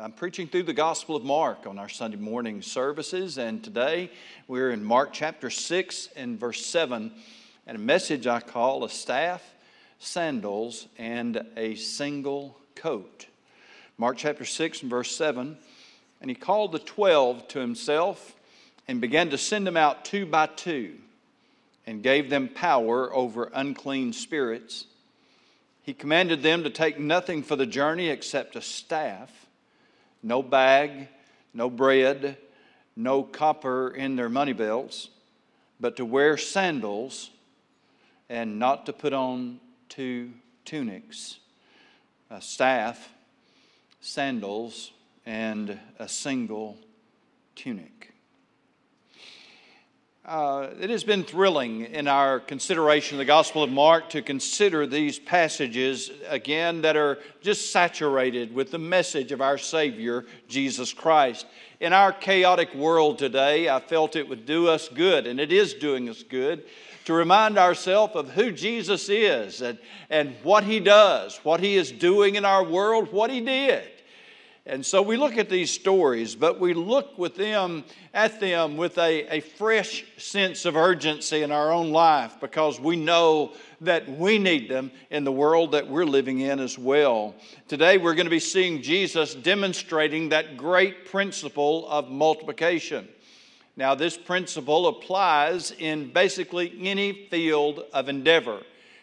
I'm preaching through the Gospel of Mark on our Sunday morning services, and today we're in Mark chapter 6 and verse 7, and a message I call a staff, sandals, and a single coat. Mark chapter 6 and verse 7, and he called the twelve to himself and began to send them out two by two, and gave them power over unclean spirits. He commanded them to take nothing for the journey except a staff no bag, no bread, no copper in their money belts, but to wear sandals and not to put on two tunics, a staff, sandals, and a single tunic. Uh, it has been thrilling in our consideration of the Gospel of Mark to consider these passages again that are just saturated with the message of our Savior, Jesus Christ. In our chaotic world today, I felt it would do us good, and it is doing us good, to remind ourselves of who Jesus is and, and what He does, what He is doing in our world, what He did. And so we look at these stories, but we look with them at them with a, a fresh sense of urgency in our own life because we know that we need them in the world that we're living in as well. Today we're going to be seeing Jesus demonstrating that great principle of multiplication. Now, this principle applies in basically any field of endeavor.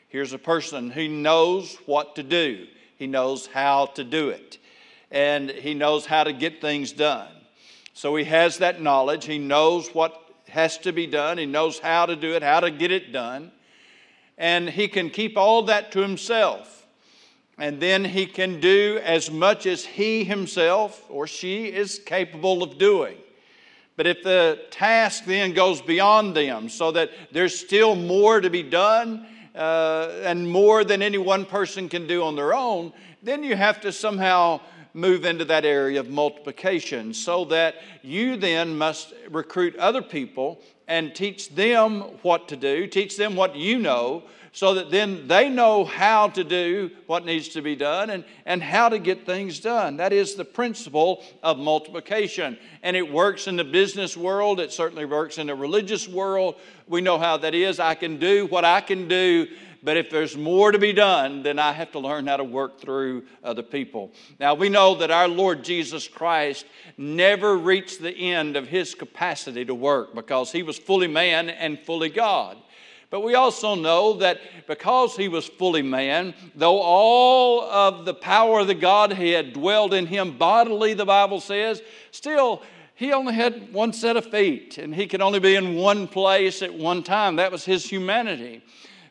Here's a person who knows what to do, he knows how to do it and he knows how to get things done. So he has that knowledge. He knows what has to be done. He knows how to do it, how to get it done. And he can keep all that to himself. And then he can do as much as he himself or she is capable of doing. But if the task then goes beyond them, so that there's still more to be done uh, and more than any one person can do on their own, then you have to somehow move into that area of multiplication so that you then must recruit other people and teach them what to do, teach them what you know, so that then they know how to do what needs to be done and, and how to get things done. That is the principle of multiplication. And it works in the business world, it certainly works in the religious world. We know how that is. I can do what I can do but if there's more to be done, then I have to learn how to work through other people. Now, we know that our Lord Jesus Christ never reached the end of his capacity to work because he was fully man and fully God. But we also know that because he was fully man, though all of the power of the Godhead dwelled in him bodily, the Bible says, still he only had one set of feet and he could only be in one place at one time. That was his humanity.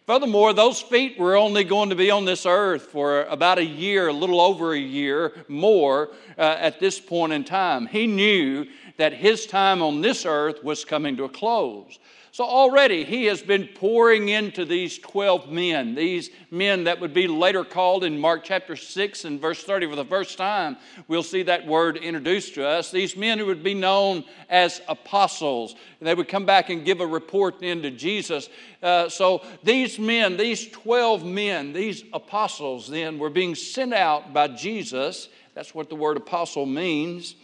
Furthermore, those feet were only going to be on this earth for about a year, a little over a year more uh, at this point in time. He knew that his time on this earth was coming to a close. So already he has been pouring into these 12 men, these men that would be later called in Mark chapter 6 and verse 30 for the first time. We'll see that word introduced to us. These men who would be known as apostles. And they would come back and give a report then to Jesus. Uh, so these men, these 12 men, these apostles then were being sent out by Jesus. That's what the word apostle means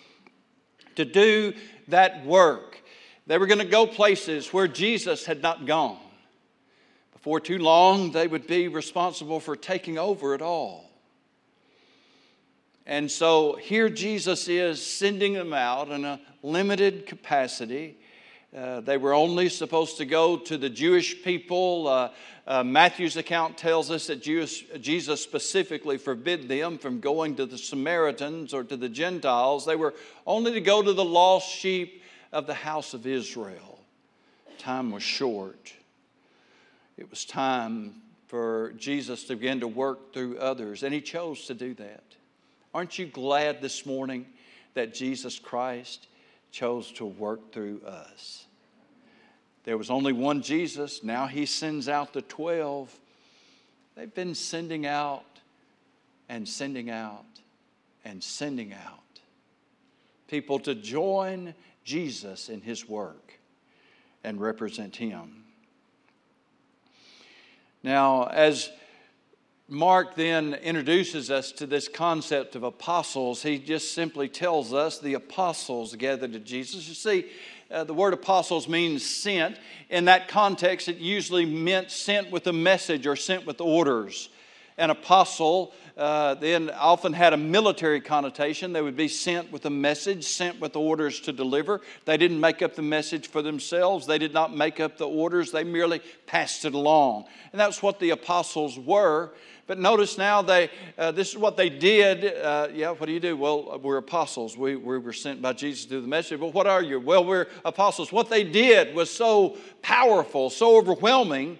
to do that work. They were going to go places where Jesus had not gone. Before too long, they would be responsible for taking over it all. And so here Jesus is sending them out in a limited capacity. Uh, they were only supposed to go to the Jewish people. Uh, uh, Matthew's account tells us that Jewish, Jesus specifically forbid them from going to the Samaritans or to the Gentiles. They were only to go to the lost sheep of the house of Israel. Time was short. It was time for Jesus to begin to work through others, and He chose to do that. Aren't you glad this morning that Jesus Christ chose to work through us? There was only one Jesus, now He sends out the 12. They've been sending out and sending out and sending out people to join Jesus in his work and represent him. Now, as Mark then introduces us to this concept of apostles. He just simply tells us the apostles gathered to Jesus. You see, uh, the word apostles means sent. In that context, it usually meant sent with a message or sent with orders. An apostle uh, then often had a military connotation. They would be sent with a message, sent with orders to deliver. They didn't make up the message for themselves, they did not make up the orders, they merely passed it along. And that's what the apostles were. But notice now, they, uh, this is what they did. Uh, yeah, what do you do? Well, we're apostles. We, we were sent by Jesus to do the message. But what are you? Well, we're apostles. What they did was so powerful, so overwhelming,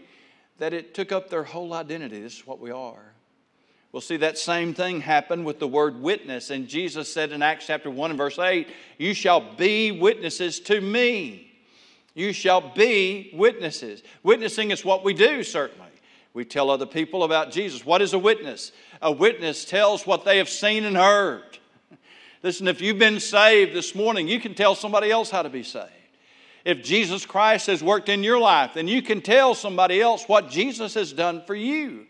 that it took up their whole identity. This is what we are. We'll see that same thing happen with the word witness. And Jesus said in Acts chapter 1 and verse 8, You shall be witnesses to me. You shall be witnesses. Witnessing is what we do, certainly. We tell other people about Jesus. What is a witness? A witness tells what they have seen and heard. Listen, if you've been saved this morning, you can tell somebody else how to be saved. If Jesus Christ has worked in your life, then you can tell somebody else what Jesus has done for you.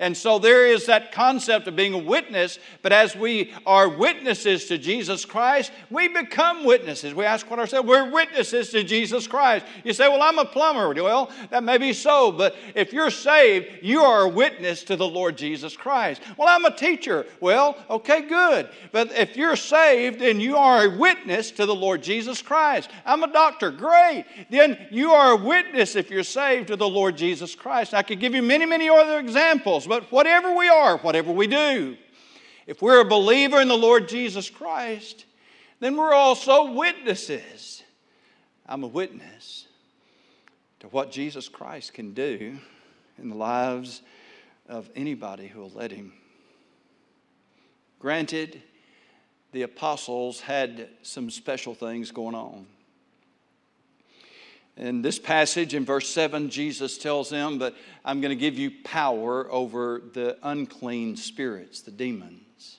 And so there is that concept of being a witness, but as we are witnesses to Jesus Christ, we become witnesses. We ask what ourselves, we're witnesses to Jesus Christ. You say, Well, I'm a plumber. Well, that may be so, but if you're saved, you are a witness to the Lord Jesus Christ. Well, I'm a teacher. Well, okay, good. But if you're saved, then you are a witness to the Lord Jesus Christ. I'm a doctor. Great. Then you are a witness if you're saved to the Lord Jesus Christ. I could give you many, many other examples but whatever we are, whatever we do, if we're a believer in the Lord Jesus Christ, then we're also witnesses. I'm a witness to what Jesus Christ can do in the lives of anybody who will let him. Granted, the apostles had some special things going on. In this passage, in verse 7, Jesus tells them, But I'm going to give you power over the unclean spirits, the demons.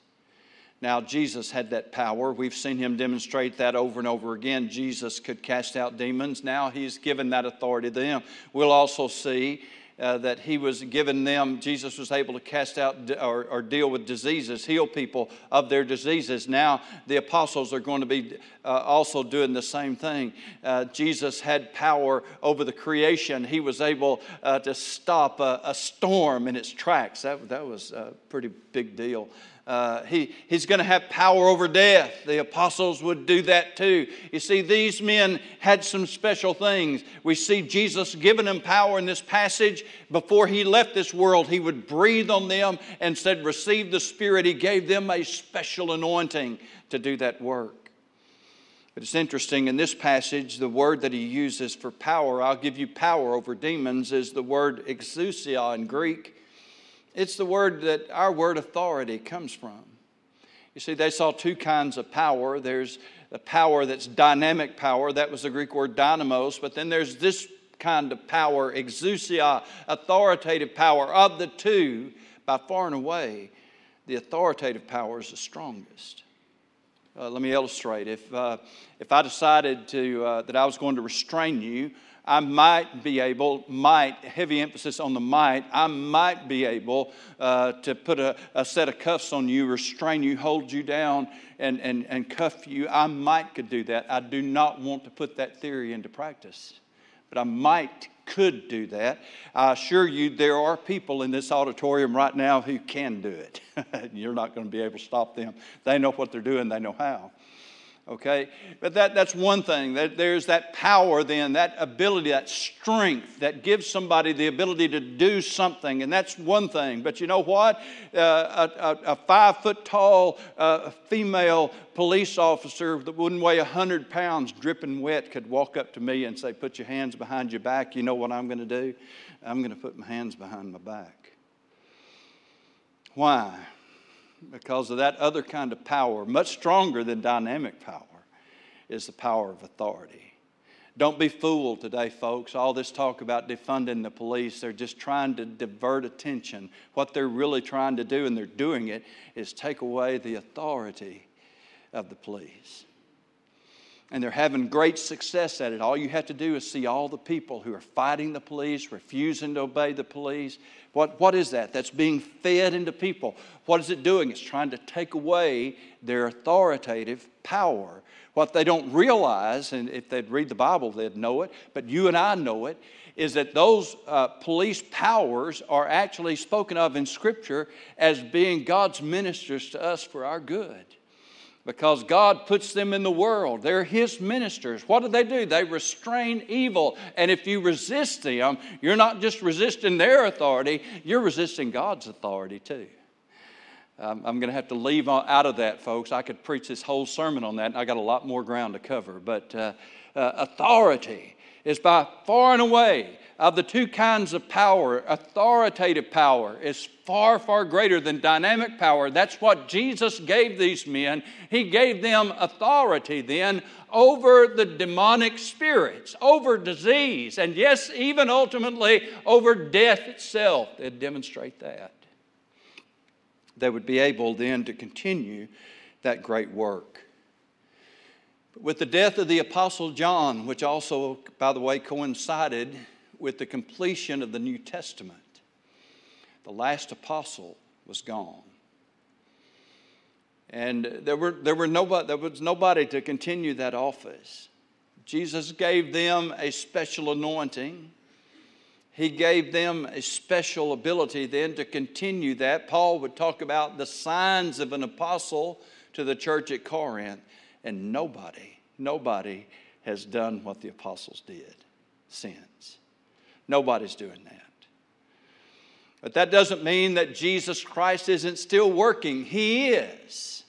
Now, Jesus had that power. We've seen him demonstrate that over and over again. Jesus could cast out demons. Now he's given that authority to them. We'll also see uh, that he was given them, Jesus was able to cast out or, or, deal with diseases, heal people of their diseases. Now the apostles are going to be uh, also doing the same thing. Uh, Jesus had power over the creation, he was able uh, to stop a, a, storm in its tracks. That, that was a pretty big deal. Uh, he, he's going to have power over death. The apostles would do that too. You see, these men had some special things. We see Jesus giving them power in this passage. Before he left this world, he would breathe on them and said, Receive the Spirit. He gave them a special anointing to do that work. But it's interesting in this passage, the word that he uses for power, I'll give you power over demons, is the word exousia in Greek. It's the word that our word authority comes from. You see, they saw two kinds of power. There's the power that's dynamic power, that was the Greek word dynamos, but then there's this kind of power, exousia, authoritative power. Of the two, by far and away, the authoritative power is the strongest. Uh, let me illustrate. If, uh, if I decided to, uh, that I was going to restrain you, I might be able, might, heavy emphasis on the might, I might be able uh, to put a, a, set of cuffs on you, restrain you, hold you down, and, and, and cuff you. I might could do that. I do not want to put that theory into practice, but I might could do that. I assure you, there are people in this auditorium right now who can do it. You're not going to be able to stop them. They know what they're doing, they know how okay? But that, that's one thing. That there's that power, then, that ability, that strength that gives somebody the ability to do something, and that's one thing. But you know what? Uh, a, a, five foot tall uh, female police officer that wouldn't weigh 100 pounds, dripping wet, could walk up to me and say, Put your hands behind your back. You know what I'm going to do? I'm going to put my hands behind my back. Why? Because of that other kind of power, much stronger than dynamic power, is the power of authority. Don't be fooled today, folks. All this talk about defunding the police, they're just trying to divert attention. What they're really trying to do, and they're doing it, is take away the authority of the police. And they're having great success at it. All you have to do is see all the people who are fighting the police, refusing to obey the police. What, what is that? That's being fed into people. What is it doing? It's trying to take away their authoritative power. What they don't realize, and if they'd read the Bible, they'd know it, but you and I know it, is that those uh, police powers are actually spoken of in Scripture as being God's ministers to us for our good because God puts them in the world. They're His ministers. What do they do? They restrain evil. And if you resist them, you're not just resisting their authority, you're resisting God's authority too. Um, I'm going to have to leave out of that, folks. I could preach this whole sermon on that, and I got a lot more ground to cover. But uh, uh, authority is by far and away of the two kinds of power, authoritative power is far, far greater than dynamic power. That's what Jesus gave these men. He gave them authority then over the demonic spirits, over disease, and yes, even ultimately over death itself. They'd demonstrate that. They would be able then to continue that great work. But with the death of the Apostle John, which also, by the way, coincided with the completion of the New Testament, the last apostle was gone. And there, were, there, were nobody, there was nobody to continue that office. Jesus gave them a special anointing. He gave them a special ability then to continue that. Paul would talk about the signs of an apostle to the church at Corinth, and nobody, nobody has done what the apostles did since. Nobody's doing that. But that doesn't mean that Jesus Christ isn't still working. He is.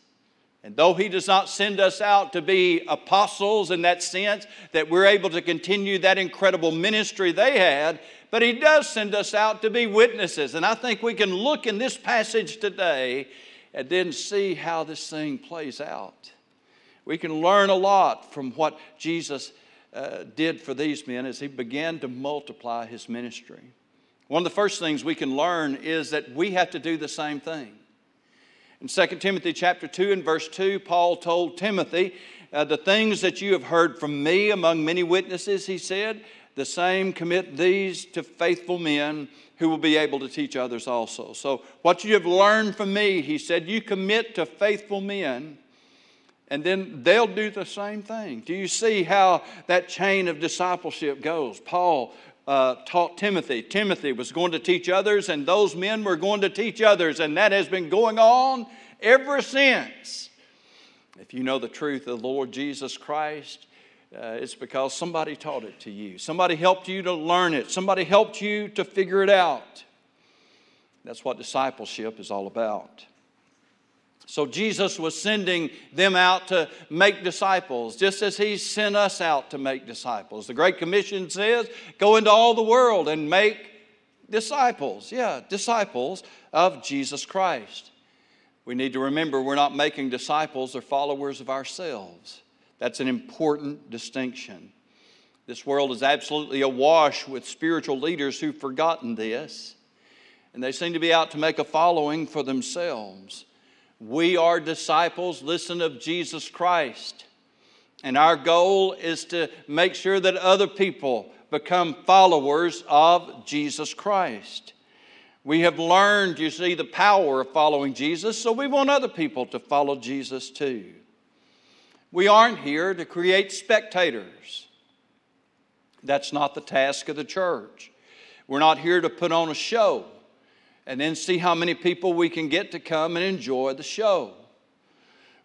And though He does not send us out to be apostles in that sense, that we're able to continue that incredible ministry they had, but He does send us out to be witnesses. And I think we can look in this passage today and then see how this thing plays out. We can learn a lot from what Jesus uh, did for these men as he began to multiply his ministry. One of the first things we can learn is that we have to do the same thing. In 2 Timothy chapter 2 and verse 2, Paul told Timothy, uh, The things that you have heard from me among many witnesses, he said, the same commit these to faithful men who will be able to teach others also. So, what you have learned from me, he said, you commit to faithful men and then they'll do the same thing. Do you see how that chain of discipleship goes? Paul uh, taught Timothy. Timothy was going to teach others, and those men were going to teach others, and that has been going on ever since. If you know the truth of the Lord Jesus Christ, uh, it's because somebody taught it to you. Somebody helped you to learn it. Somebody helped you to figure it out. That's what discipleship is all about. So Jesus was sending them out to make disciples, just as He sent us out to make disciples. The Great Commission says, Go into all the world and make disciples. Yeah, disciples of Jesus Christ. We need to remember we're not making disciples or followers of ourselves. That's an important distinction. This world is absolutely awash with spiritual leaders who've forgotten this, and they seem to be out to make a following for themselves. We are disciples, listen, of Jesus Christ. And our goal is to make sure that other people become followers of Jesus Christ. We have learned, you see, the power of following Jesus, so we want other people to follow Jesus too. We aren't here to create spectators. That's not the task of the church. We're not here to put on a show and then see how many people we can get to come and enjoy the show.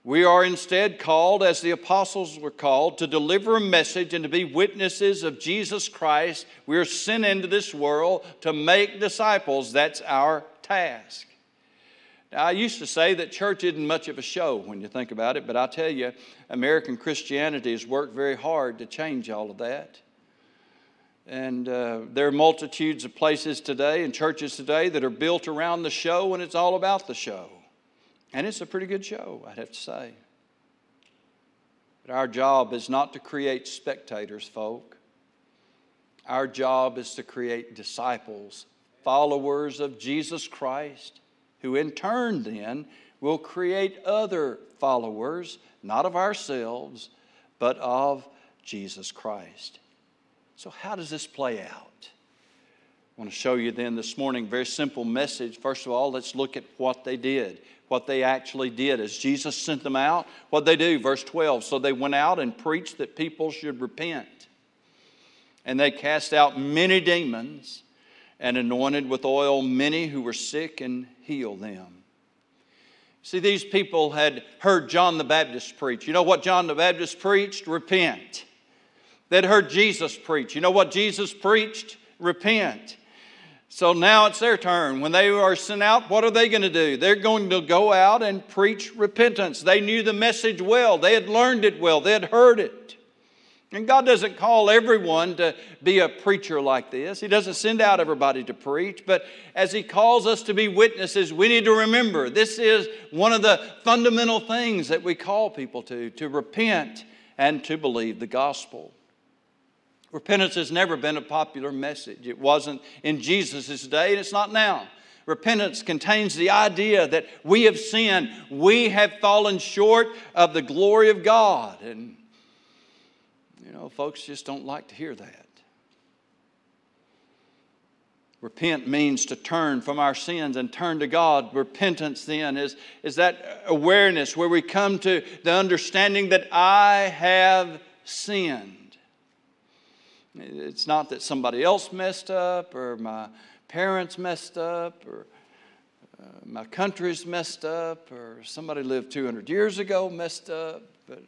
We are instead called, as the apostles were called, to deliver a message and to be witnesses of Jesus Christ. We are sent into this world to make disciples. That's our task. Now, I used to say that church isn't much of a show when you think about it, but I tell you, American Christianity has worked very hard to change all of that. And uh, there are multitudes of places today and churches today that are built around the show, and it's all about the show. And it's a pretty good show, I'd have to say. But our job is not to create spectators, folk. Our job is to create disciples, followers of Jesus Christ, who in turn then will create other followers, not of ourselves, but of Jesus Christ. So, how does this play out? I want to show you then this morning very simple message. First of all, let's look at what they did, what they actually did. As Jesus sent them out, what they do, verse 12. So they went out and preached that people should repent. And they cast out many demons and anointed with oil many who were sick and healed them. See, these people had heard John the Baptist preach. You know what John the Baptist preached? Repent. They'd heard Jesus preach. You know what Jesus preached? Repent. So now it's their turn. When they are sent out, what are they going to do? They're going to go out and preach repentance. They knew the message well, they had learned it well, they had heard it. And God doesn't call everyone to be a preacher like this. He doesn't send out everybody to preach. But as He calls us to be witnesses, we need to remember this is one of the fundamental things that we call people to to repent and to believe the gospel. Repentance has never been a popular message. It wasn't in Jesus' day, and it's not now. Repentance contains the idea that we have sinned, we have fallen short of the glory of God. And, you know, folks just don't like to hear that. Repent means to turn from our sins and turn to God. Repentance, then, is, is that awareness where we come to the understanding that I have sinned. It's not that somebody else messed up or my parents messed up or uh, my country's messed up or somebody lived 200 years ago messed up, but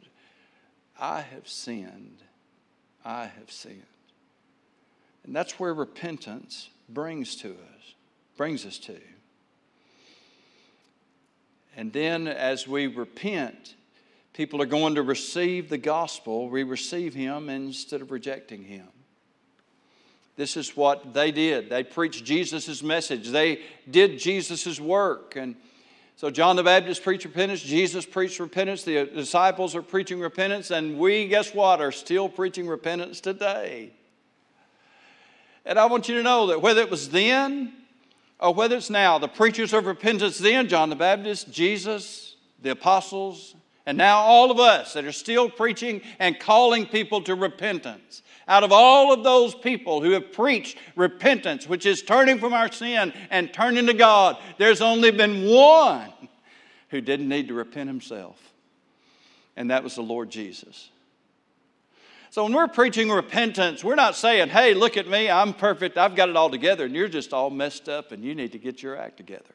I have sinned. I have sinned. And that's where repentance brings to us, brings us to. And then as we repent, people are going to receive the gospel. We receive him instead of rejecting him. This is what they did. They preached Jesus' message, they did Jesus' work. And so John the Baptist preached repentance, Jesus preached repentance, the disciples are preaching repentance, and we, guess what, are still preaching repentance today. And I want you to know that whether it was then or whether it's now, the preachers of repentance then, John the Baptist, Jesus, the apostles, and now all of us that are still preaching and calling people to repentance out of all of those people who have preached repentance, which is turning from our sin and turning to God, there's only been one who didn't need to repent himself, and that was the Lord Jesus. So when we're preaching repentance, we're not saying, hey, look at me, I'm perfect, I've got it all together, and you're just all messed up and you need to get your act together.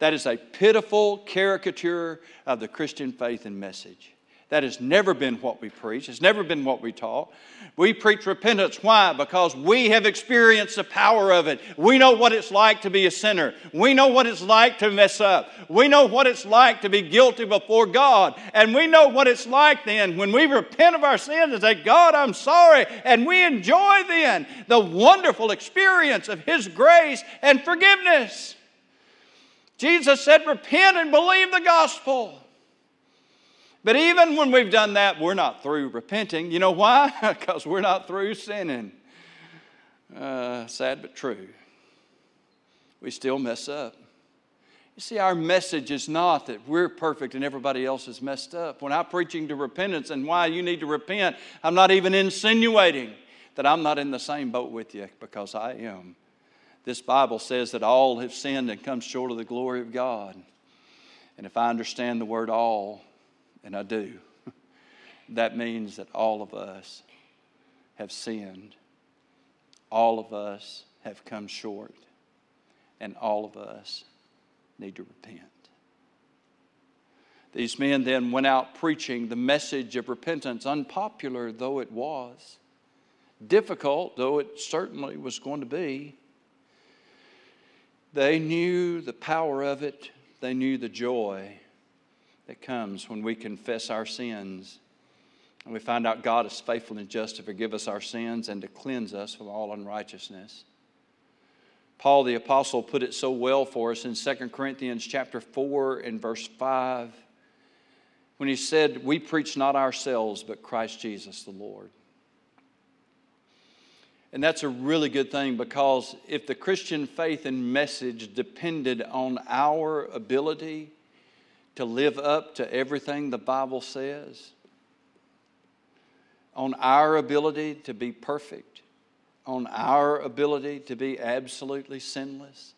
That is a pitiful caricature of the Christian faith and message. That has never been what we preach, it's never been what we taught. We preach repentance. Why? Because we have experienced the power of it. We know what it's like to be a sinner. We know what it's like to mess up. We know what it's like to be guilty before God. And we know what it's like then when we repent of our sins and say, God, I'm sorry. And we enjoy then the wonderful experience of His grace and forgiveness. Jesus said, Repent and believe the gospel. But even when we've done that, we're not through repenting. You know why? because we're not through sinning. Uh, sad but true. We still mess up. You see, our message is not that we're perfect and everybody else is messed up. When I'm preaching to repentance and why you need to repent, I'm not even insinuating that I'm not in the same boat with you because I am. This Bible says that all have sinned and come short of the glory of God. And if I understand the word all, and I do, that means that all of us have sinned. All of us have come short. And all of us need to repent. These men then went out preaching the message of repentance, unpopular though it was, difficult though it certainly was going to be. They knew the power of it, they knew the joy that comes when we confess our sins and we find out God is faithful and just to forgive us our sins and to cleanse us from all unrighteousness. Paul the apostle put it so well for us in 2 Corinthians chapter 4 and verse 5 when he said, "We preach not ourselves but Christ Jesus the Lord." And that's a really good thing because if the Christian faith and message depended on our ability to live up to everything the Bible says, on our ability to be perfect, on our ability to be absolutely sinless,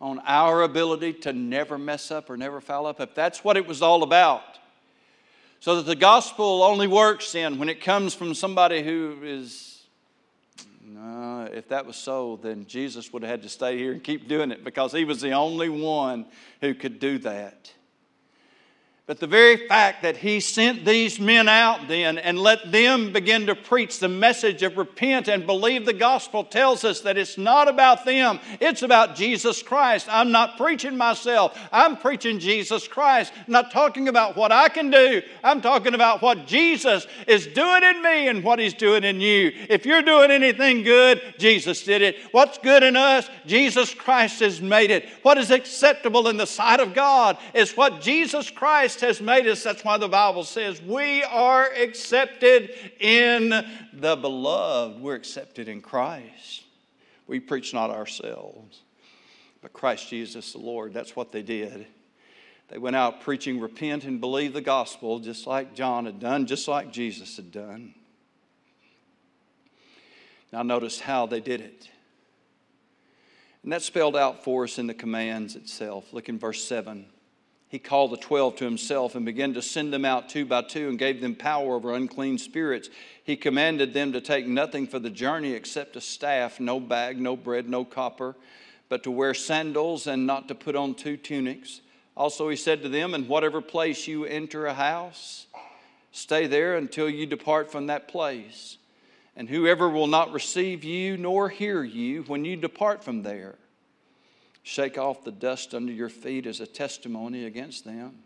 on our ability to never mess up or never foul up, if that's what it was all about, so that the gospel only works then when it comes from somebody who is no, if that was so, then Jesus would have had to stay here and keep doing it because he was the only one who could do that. But the very fact that he sent these men out then and let them begin to preach the message of repent and believe the gospel tells us that it's not about them, it's about Jesus Christ. I'm not preaching myself, I'm preaching Jesus Christ. I'm not talking about what I can do, I'm talking about what Jesus is doing in me and what he's doing in you. If you're doing anything good, Jesus did it. What's good in us? Jesus Christ has made it. What is acceptable in the sight of God is what Jesus Christ Christ has made us. That's why the Bible says we are accepted in the beloved. We're accepted in Christ. We preach not ourselves, but Christ Jesus the Lord. That's what they did. They went out preaching, repent and believe the gospel, just like John had done, just like Jesus had done. Now, notice how they did it. And that's spelled out for us in the commands itself. Look in verse 7 he called the twelve to himself and began to send them out two by two and gave them power over unclean spirits. He commanded them to take nothing for the journey except a staff, no bag, no bread, no copper, but to wear sandals and not to put on two tunics. Also, he said to them, In whatever place you enter a house, stay there until you depart from that place. And whoever will not receive you nor hear you when you depart from there, Shake off the dust under your feet as a testimony against them.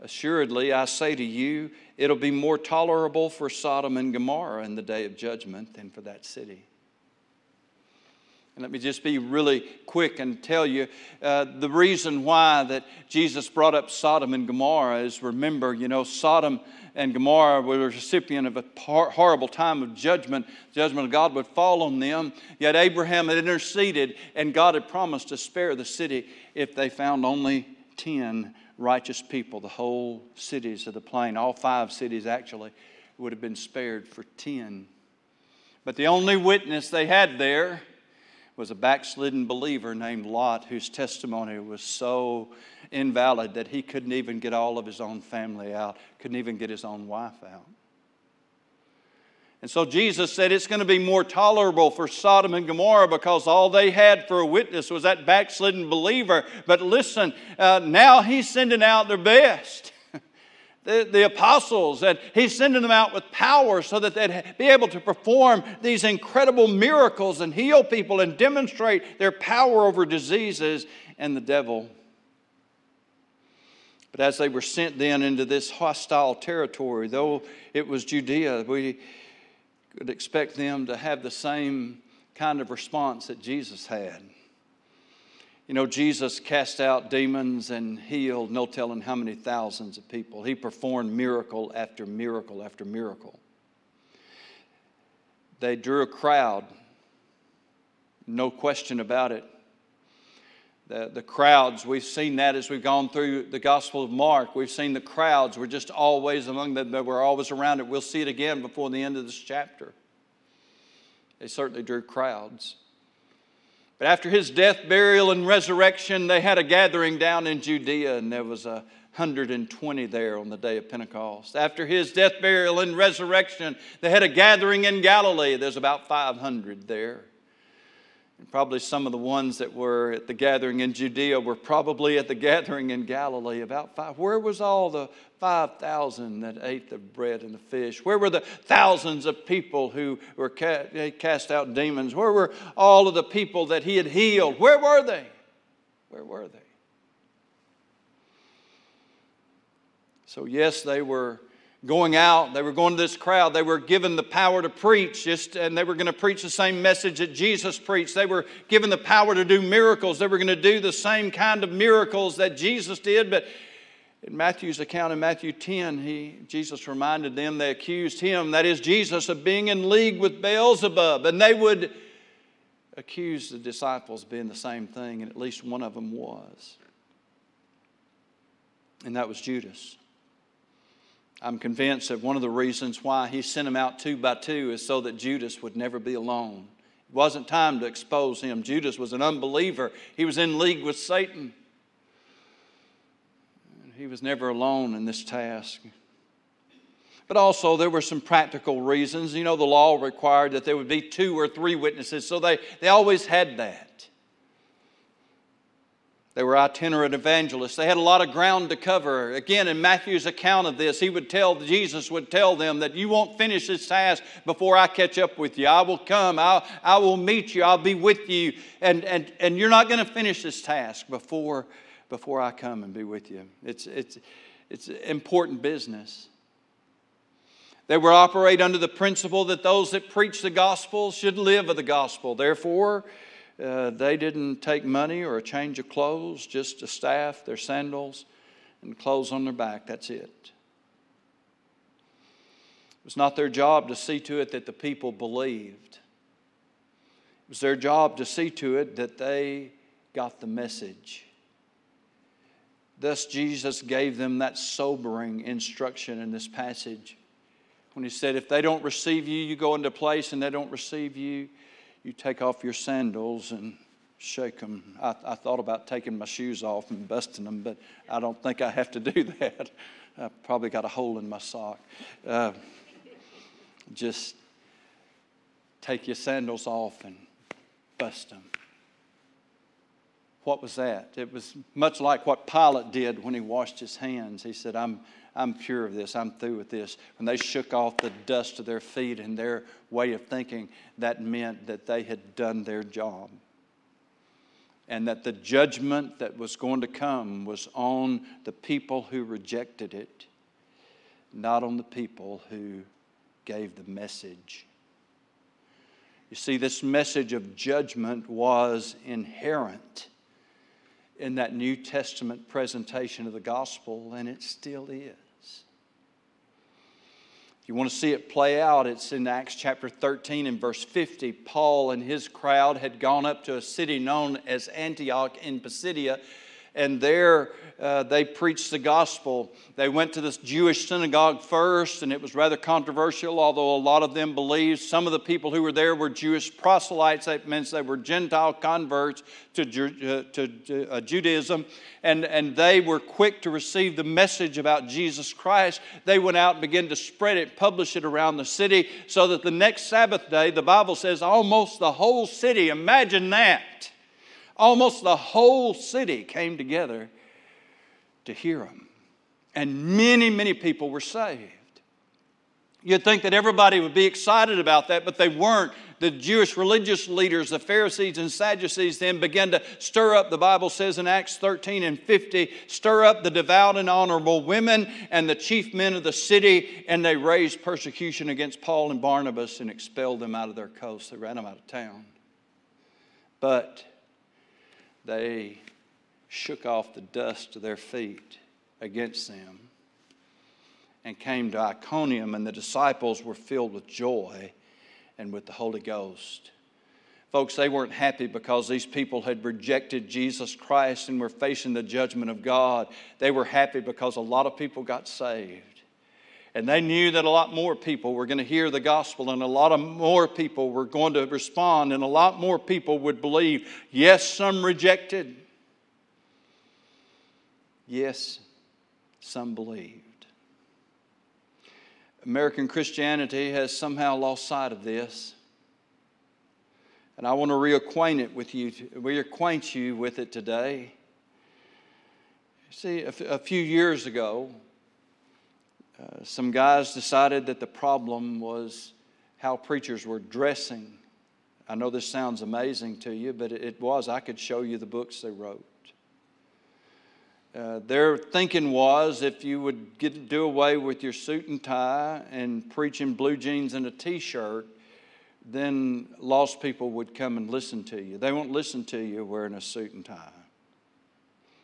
Assuredly, I say to you, it'll be more tolerable for Sodom and Gomorrah in the day of judgment than for that city. And let me just be really quick and tell you uh, the reason why that Jesus brought up Sodom and Gomorrah is remember, you know, Sodom and Gomorrah were the recipient of a horrible time of judgment. The judgment of God would fall on them. Yet Abraham had interceded, and God had promised to spare the city if they found only 10 righteous people. The whole cities of the plain, all five cities actually, would have been spared for 10. But the only witness they had there was a backslidden believer named Lot, whose testimony was so invalid that he couldn't even get all of his own family out, couldn't even get his own wife out. And so Jesus said it's going to be more tolerable for Sodom and Gomorrah because all they had for a witness was that backslidden believer. But listen, uh, now he's sending out their best. The, the apostles, and he's sending them out with power so that they'd be able to perform these incredible miracles and heal people and demonstrate their power over diseases and the devil. But as they were sent then into this hostile territory, though it was Judea, we could expect them to have the same kind of response that Jesus had. You know, Jesus cast out demons and healed no telling how many thousands of people. He performed miracle after miracle after miracle. They drew a crowd, no question about it. The, the crowds, we've seen that as we've gone through the Gospel of Mark. We've seen the crowds We're just always among them, we're always around it. We'll see it again before the end of this chapter. They certainly drew crowds. But after his death, burial, and resurrection, they had a gathering down in Judea, and there was a 120 there on the day of Pentecost. After his death, burial, and resurrection, they had a gathering in Galilee. There's about 500 there. And probably some of the ones that were at the gathering in Judea were probably at the gathering in Galilee. About five. Where was all the 5,000 that ate the bread and the fish? Where were the thousands of people who were cast out demons? Where were all of the people that he had healed? Where were they? Where were they? So, yes, they were going out. They were going to this crowd. They were given the power to preach, just, and they were going to preach the same message that Jesus preached. They were given the power to do miracles. They were going to do the same kind of miracles that Jesus did. But in Matthew's account in Matthew 10, he, Jesus reminded them, they accused him, that is Jesus, of being in league with Beelzebub. And they would accuse the disciples of being the same thing, and at least one of them was. And that was Judas. I'm convinced that one of the reasons why he sent them out two by two is so that Judas would never be alone. It wasn't time to expose him. Judas was an unbeliever, he was in league with Satan. He was never alone in this task. But also, there were some practical reasons. You know, the law required that there would be two or three witnesses, so they, they always had that. They were itinerant evangelists. They had a lot of ground to cover. Again, in Matthew's account of this, he would tell, Jesus would tell them that you won't finish this task before I catch up with you. I will come, I'll, I will meet you, I'll be with you, and, and, and you're not going to finish this task before, before I come and be with you. It's, it's, it's important business. They were operate under the principle that those that preach the gospel should live of the gospel. Therefore, uh, they didn't take money or a change of clothes, just a staff, their sandals, and clothes on their back. That's it. It was not their job to see to it that the people believed. It was their job to see to it that they got the message. Thus, Jesus gave them that sobering instruction in this passage when he said, If they don't receive you, you go into place and they don't receive you, you take off your sandals and shake them. I, I, thought about taking my shoes off and busting them, but I don't think I have to do that. I probably got a hole in my sock. Uh, just take your sandals off and bust them. What was that? It was much like what Pilate did when he washed his hands. He said, I'm, I'm pure of this. I'm through with this. When they shook off the dust of their feet and their way of thinking, that meant that they had done their job. And that the judgment that was going to come was on the people who rejected it, not on the people who gave the message. You see, this message of judgment was inherent in that New Testament presentation of the gospel, and it still is. If you want to see it play out, it's in Acts chapter 13 and verse 50. Paul and his crowd had gone up to a city known as Antioch in Pisidia and there uh, they preached the gospel. They went to this Jewish synagogue first, and it was rather controversial, although a lot of them believed. Some of the people who were there were Jewish proselytes. That means they were Gentile converts to, uh, to, uh, Judaism, and, and they were quick to receive the message about Jesus Christ. They went out and began to spread it, publish it around the city, so that the next Sabbath day, the Bible says almost the whole city, imagine that Almost the whole city came together to hear him. And many, many people were saved. You'd think that everybody would be excited about that, but they weren't. The Jewish religious leaders, the Pharisees and Sadducees, then began to stir up, the Bible says in Acts 13 and 50, stir up the devout and honorable women and the chief men of the city, and they raised persecution against Paul and Barnabas and expelled them out of their coast. They ran them out of town. But they shook off the dust of their feet against them and came to Iconium, and the disciples were filled with joy and with the Holy Ghost. Folks, they weren't happy because these people had rejected Jesus Christ and were facing the judgment of God. They were happy because a lot of people got saved. And they knew that a lot more people were going to hear the gospel, and a lot of more people were going to respond, and a lot more people would believe. Yes, some rejected. Yes, some believed. American Christianity has somehow lost sight of this. And I want to reacquaint it with you, reacquaint you with it today. See, a few years ago, uh, some guys decided that the problem was how preachers were dressing. I know this sounds amazing to you, but it was. I could show you the books they wrote. Uh, their thinking was if you would get, do away with your suit and tie and preach in blue jeans and a t shirt, then lost people would come and listen to you. They won't listen to you wearing a suit and tie,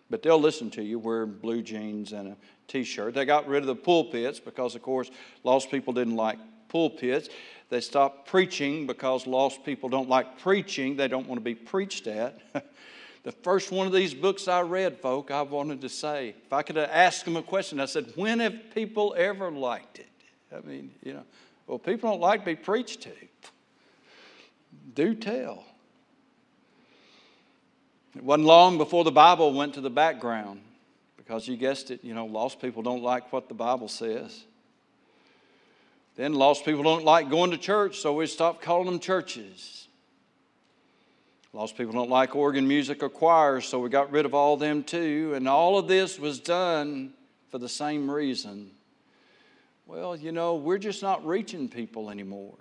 but they'll listen to you wearing blue jeans and a t shirt. They got rid of the pulpits because, of course, lost people didn't like pulpits. They stopped preaching because lost people don't like preaching. They don't want to be preached at. the first one of these books I read, folk, I wanted to say, if I could ask them a question, I said, when have people ever liked it? I mean, you know, well, people don't like to be preached to. Do tell. It wasn't long before the Bible went to the background because you guessed it, you know, lost people don't like what the Bible says. Then lost people don't like going to church, so we stopped calling them churches. Lost people don't like organ music or choirs, so we got rid of all them too. And all of this was done for the same reason. Well, you know, we're just not reaching people anymore.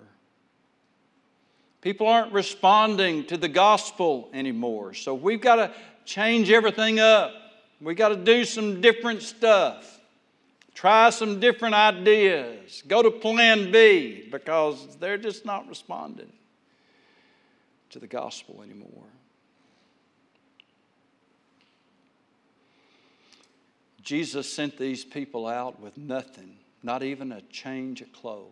People aren't responding to the gospel anymore. So we've got to change everything up. We've got to do some different stuff. Try some different ideas. Go to plan B because they're just not responding to the gospel anymore. Jesus sent these people out with nothing, not even a change of clothes.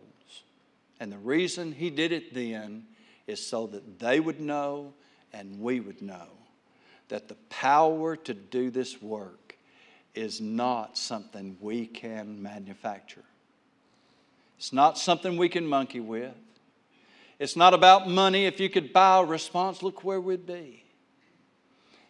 And the reason he did it then is so that they would know and we would know that the power to do this work is not something we can manufacture. It's not something we can monkey with. It's not about money. If you could buy a response, look where we'd be.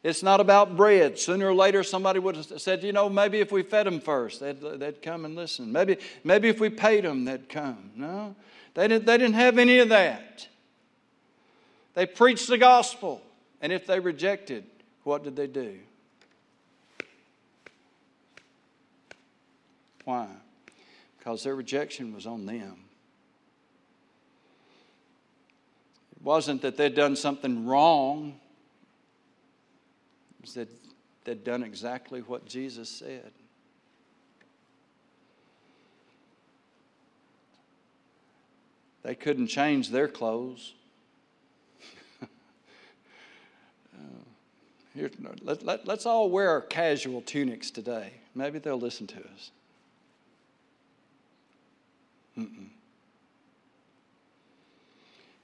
It's not about bread. Sooner or later, somebody would have said, you know, maybe if we fed them first, they'd, they'd come and listen. Maybe, maybe if we paid them, they'd come. No, they didn't, they didn't have any of that. They preached the gospel. And if they rejected, what did they do? Why? Because their rejection was on them. It wasn't that they'd done something wrong, it was that they'd done exactly what Jesus said. They couldn't change their clothes. Let, let, let's all wear casual tunics today. Maybe they'll listen to us. Mm-mm.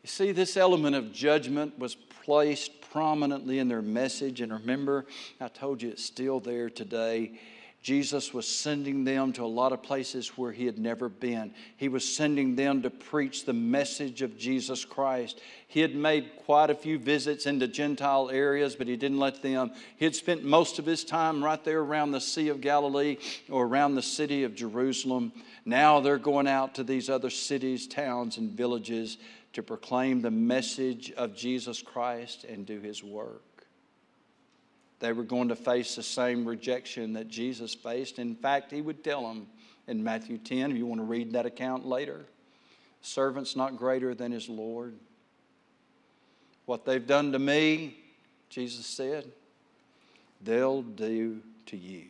You see, this element of judgment was placed prominently in their message. And remember, I told you it's still there today. Jesus was sending them to a lot of places where he had never been. He was sending them to preach the message of Jesus Christ. He had made quite a few visits into Gentile areas, but he didn't let them. He had spent most of his time right there around the Sea of Galilee or around the city of Jerusalem. Now they're going out to these other cities, towns, and villages to proclaim the message of Jesus Christ and do his work. They were going to face the same rejection that Jesus faced. In fact, he would tell them in Matthew 10, if you want to read that account later, servant's not greater than his Lord. What they've done to me, Jesus said, they'll do to you.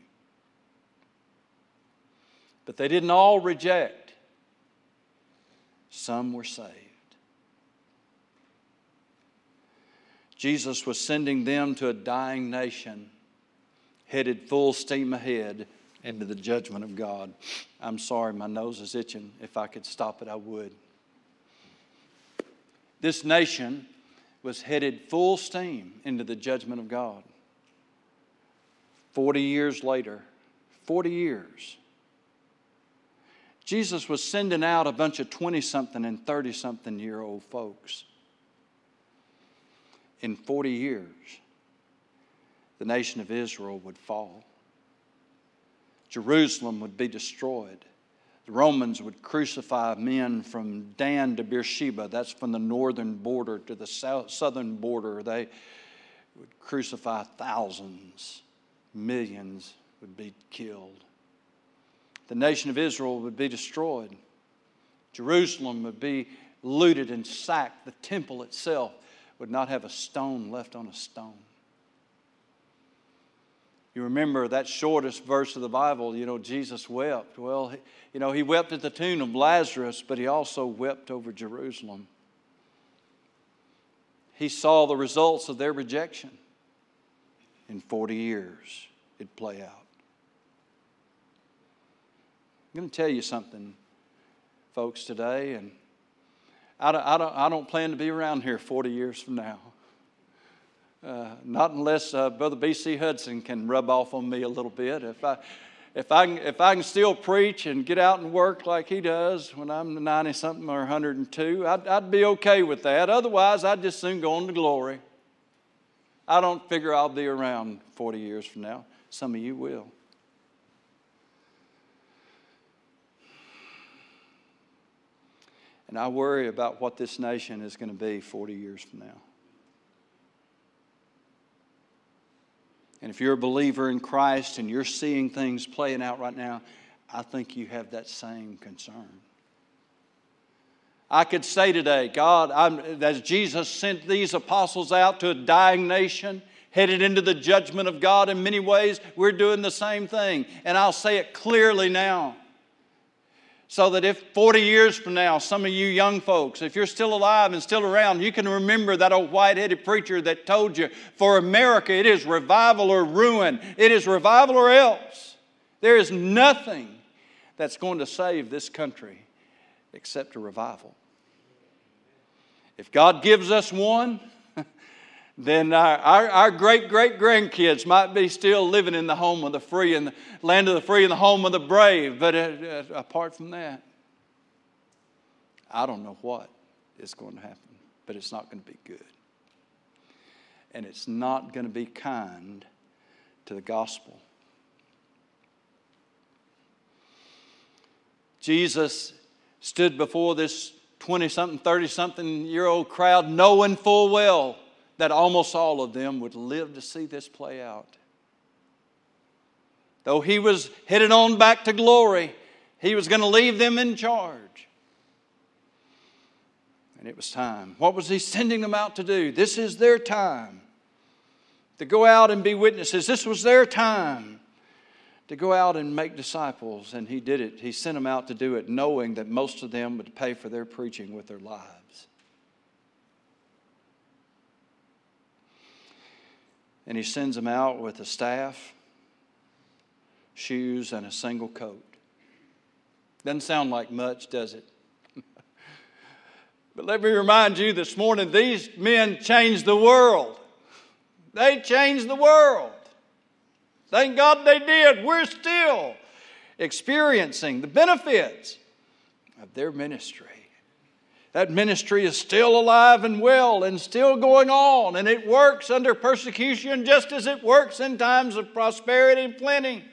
But they didn't all reject, some were saved. Jesus was sending them to a dying nation, headed full steam ahead into the judgment of God. I'm sorry, my nose is itching. If I could stop it, I would. This nation was headed full steam into the judgment of God. 40 years later, 40 years, Jesus was sending out a bunch of 20 something and 30 something year old folks in 40 years, the nation of Israel would fall. Jerusalem would be destroyed. The Romans would crucify men from Dan to Beersheba. That's from the northern border to the south, southern border. They would crucify thousands, millions would be killed. The nation of Israel would be destroyed. Jerusalem would be looted and sacked. The temple itself would not have a stone left on a stone. You remember that shortest verse of the Bible, you know, Jesus wept. Well, you know, he wept at the tomb of Lazarus, but he also wept over Jerusalem. He saw the results of their rejection. In 40 years, it'd play out. I'm going to tell you something, folks, today, and I don't, I, don't, I don't plan to be around here 40 years from now. Uh, not unless uh, Brother B.C. Hudson can rub off on me a little bit. If I, if, I can, if I can still preach and get out and work like he does when I'm 90 something or 102, I'd, I'd be okay with that. Otherwise, I'd just soon go on to glory. I don't figure I'll be around 40 years from now. Some of you will. And I worry about what this nation is going to be 40 years from now. And if you're a believer in Christ and you're seeing things playing out right now, I think you have that same concern. I could say today, God, I'm, as Jesus sent these apostles out to a dying nation, headed into the judgment of God in many ways, we're doing the same thing. And I'll say it clearly now. So that if 40 years from now, some of you young folks, if you're still alive and still around, you can remember that old white headed preacher that told you, for America, it is revival or ruin. It is revival or else. There is nothing that's going to save this country except a revival. If God gives us one, then our, our, our, great great grandkids might be still living in the home of the free and the land of the free and the home of the brave. But apart from that, I don't know what is going to happen, but it's not going to be good. And it's not going to be kind to the gospel. Jesus stood before this 20 something, 30 something year old crowd, knowing full well that almost all of them would live to see this play out. Though he was headed on back to glory, he was going to leave them in charge. And it was time. What was he sending them out to do? This is their time to go out and be witnesses. This was their time to go out and make disciples, and he did it. He sent them out to do it, knowing that most of them would pay for their preaching with their lives. And he sends them out with a staff, shoes, and a single coat. Doesn't sound like much, does it? but let me remind you this morning these men changed the world. They changed the world. Thank God they did. We're still experiencing the benefits of their ministry. That ministry is still alive and well and still going on, and it works under persecution just as it works in times of prosperity and plenty.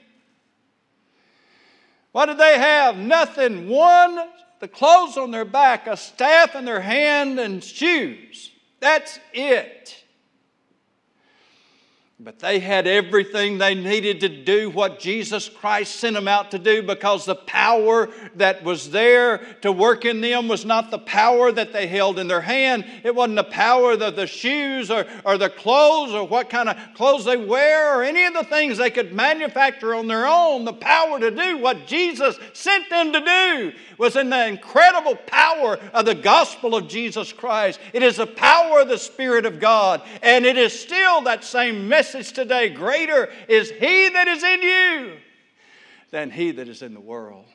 What did they have? Nothing. One, the clothes on their back, a staff in their hand, and shoes. That's it. But they had everything they needed to do what Jesus Christ sent them out to do because the power that was there to work in them was not the power that they held in their hand. It wasn't the power of the shoes or, or the clothes or what kind of clothes they wear or any of the things they could manufacture on their own. The power to do what Jesus sent them to do was in the incredible power of the gospel of Jesus Christ. It is the power of the Spirit of God, and it is still that same message today. Greater is He that is in you than He that is in the world.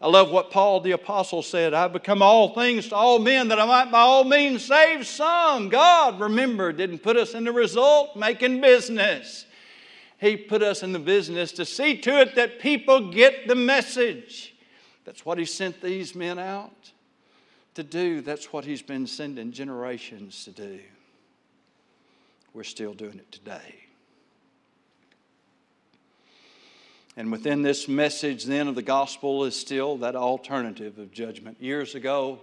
I love what Paul the Apostle said I've become all things to all men that I might by all means save some. God, remember, didn't put us in the result making business. He put us in the business to see to it that people get the message. That's what He sent these men out to do. That's what He's been sending generations to do. We're still doing it today. And within this message, then, of the gospel is still that alternative of judgment. Years ago,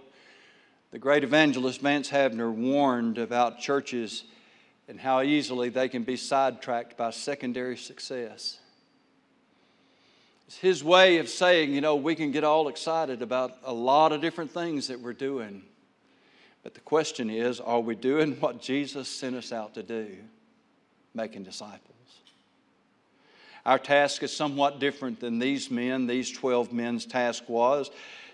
the great evangelist Vance Havner warned about churches and how easily they can be sidetracked by secondary success. It's his way of saying, you know, we can get all excited about a lot of different things that we're doing. But the question is, are we doing what Jesus sent us out to do? Making disciples. Our task is somewhat different than these men, these 12 men's task was.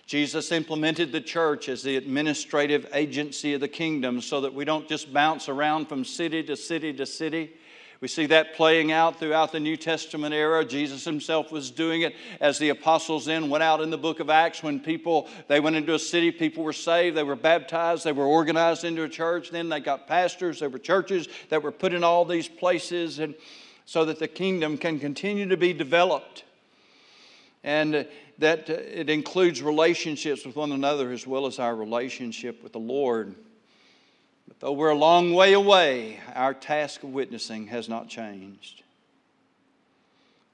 Jesus implemented the church as the administrative agency of the kingdom so that we don't just bounce around from city to city to city We see that playing out throughout the New Testament era. Jesus himself was doing it as the apostles then went out in the book of Acts when people, they went into a city, people were saved, they were baptized, they were organized into a church. Then they got pastors, there were churches that were put in all these places and so that the kingdom can continue to be developed. And that uh, it includes relationships with one another as well as our relationship with the Lord. But though we're a long way away, our task of witnessing has not changed.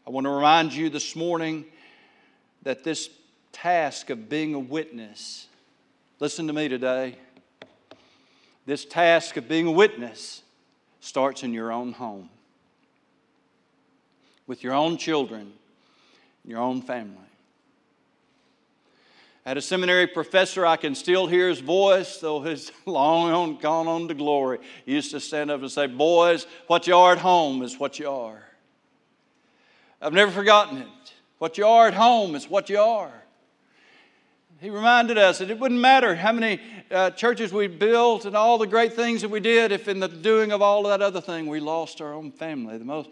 I want to remind you this morning that this task of being a witness, listen to me today, this task of being a witness starts in your own home, with your own children, your own family. Had a seminary professor, I can still hear his voice, though he's long on, gone on to glory. He used to stand up and say, Boys, what you are at home is what you are. I've never forgotten it. What you are at home is what you are. He reminded us that it wouldn't matter how many uh, churches we built and all the great things that we did if in the doing of all that other thing we lost our own family. The most,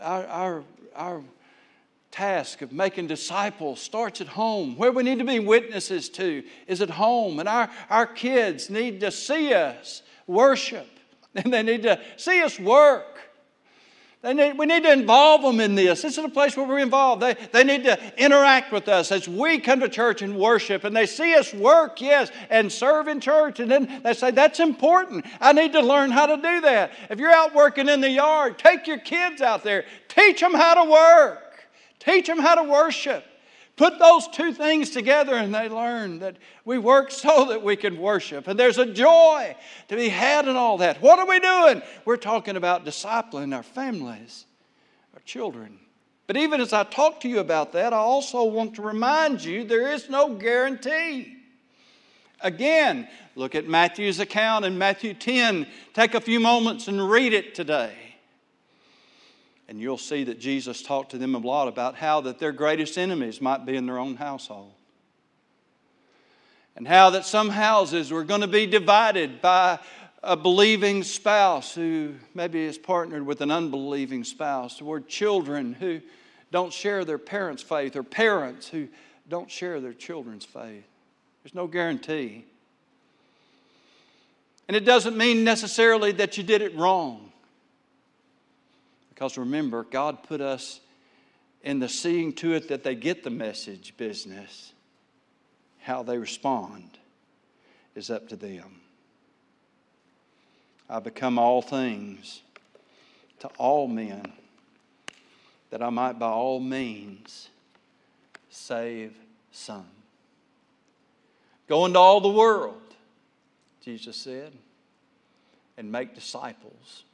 our, our, our task of making disciples starts at home. Where we need to be witnesses to is at home. And our, our kids need to see us worship, and they need to see us work. They need, we need to involve them in this. This is a place where we're involved. They, they need to interact with us as we come to church and worship, and they see us work, yes, and serve in church. And then they say, That's important. I need to learn how to do that. If you're out working in the yard, take your kids out there, teach them how to work. Teach them how to worship. Put those two things together and they learn that we work so that we can worship. And there's a joy to be had in all that. What are we doing? We're talking about discipling our families, our children. But even as I talk to you about that, I also want to remind you there is no guarantee. Again, look at Matthew's account in Matthew 10. Take a few moments and read it today. And you'll see that Jesus talked to them a lot about how that their greatest enemies might be in their own household. And how that some houses were going to be divided by a believing spouse who maybe is partnered with an unbelieving spouse, or children who don't share their parents' faith, or parents who don't share their children's faith. There's no guarantee. And it doesn't mean necessarily that you did it wrong. Because remember, God put us in the seeing to it that they get the message business. How they respond is up to them. I become all things to all men, that I might by all means save some. Go into all the world, Jesus said, and make disciples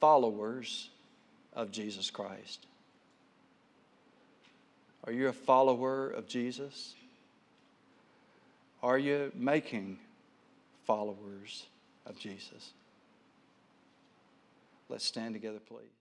followers of Jesus Christ. Are you a follower of Jesus? Are you making followers of Jesus? Let's stand together, please.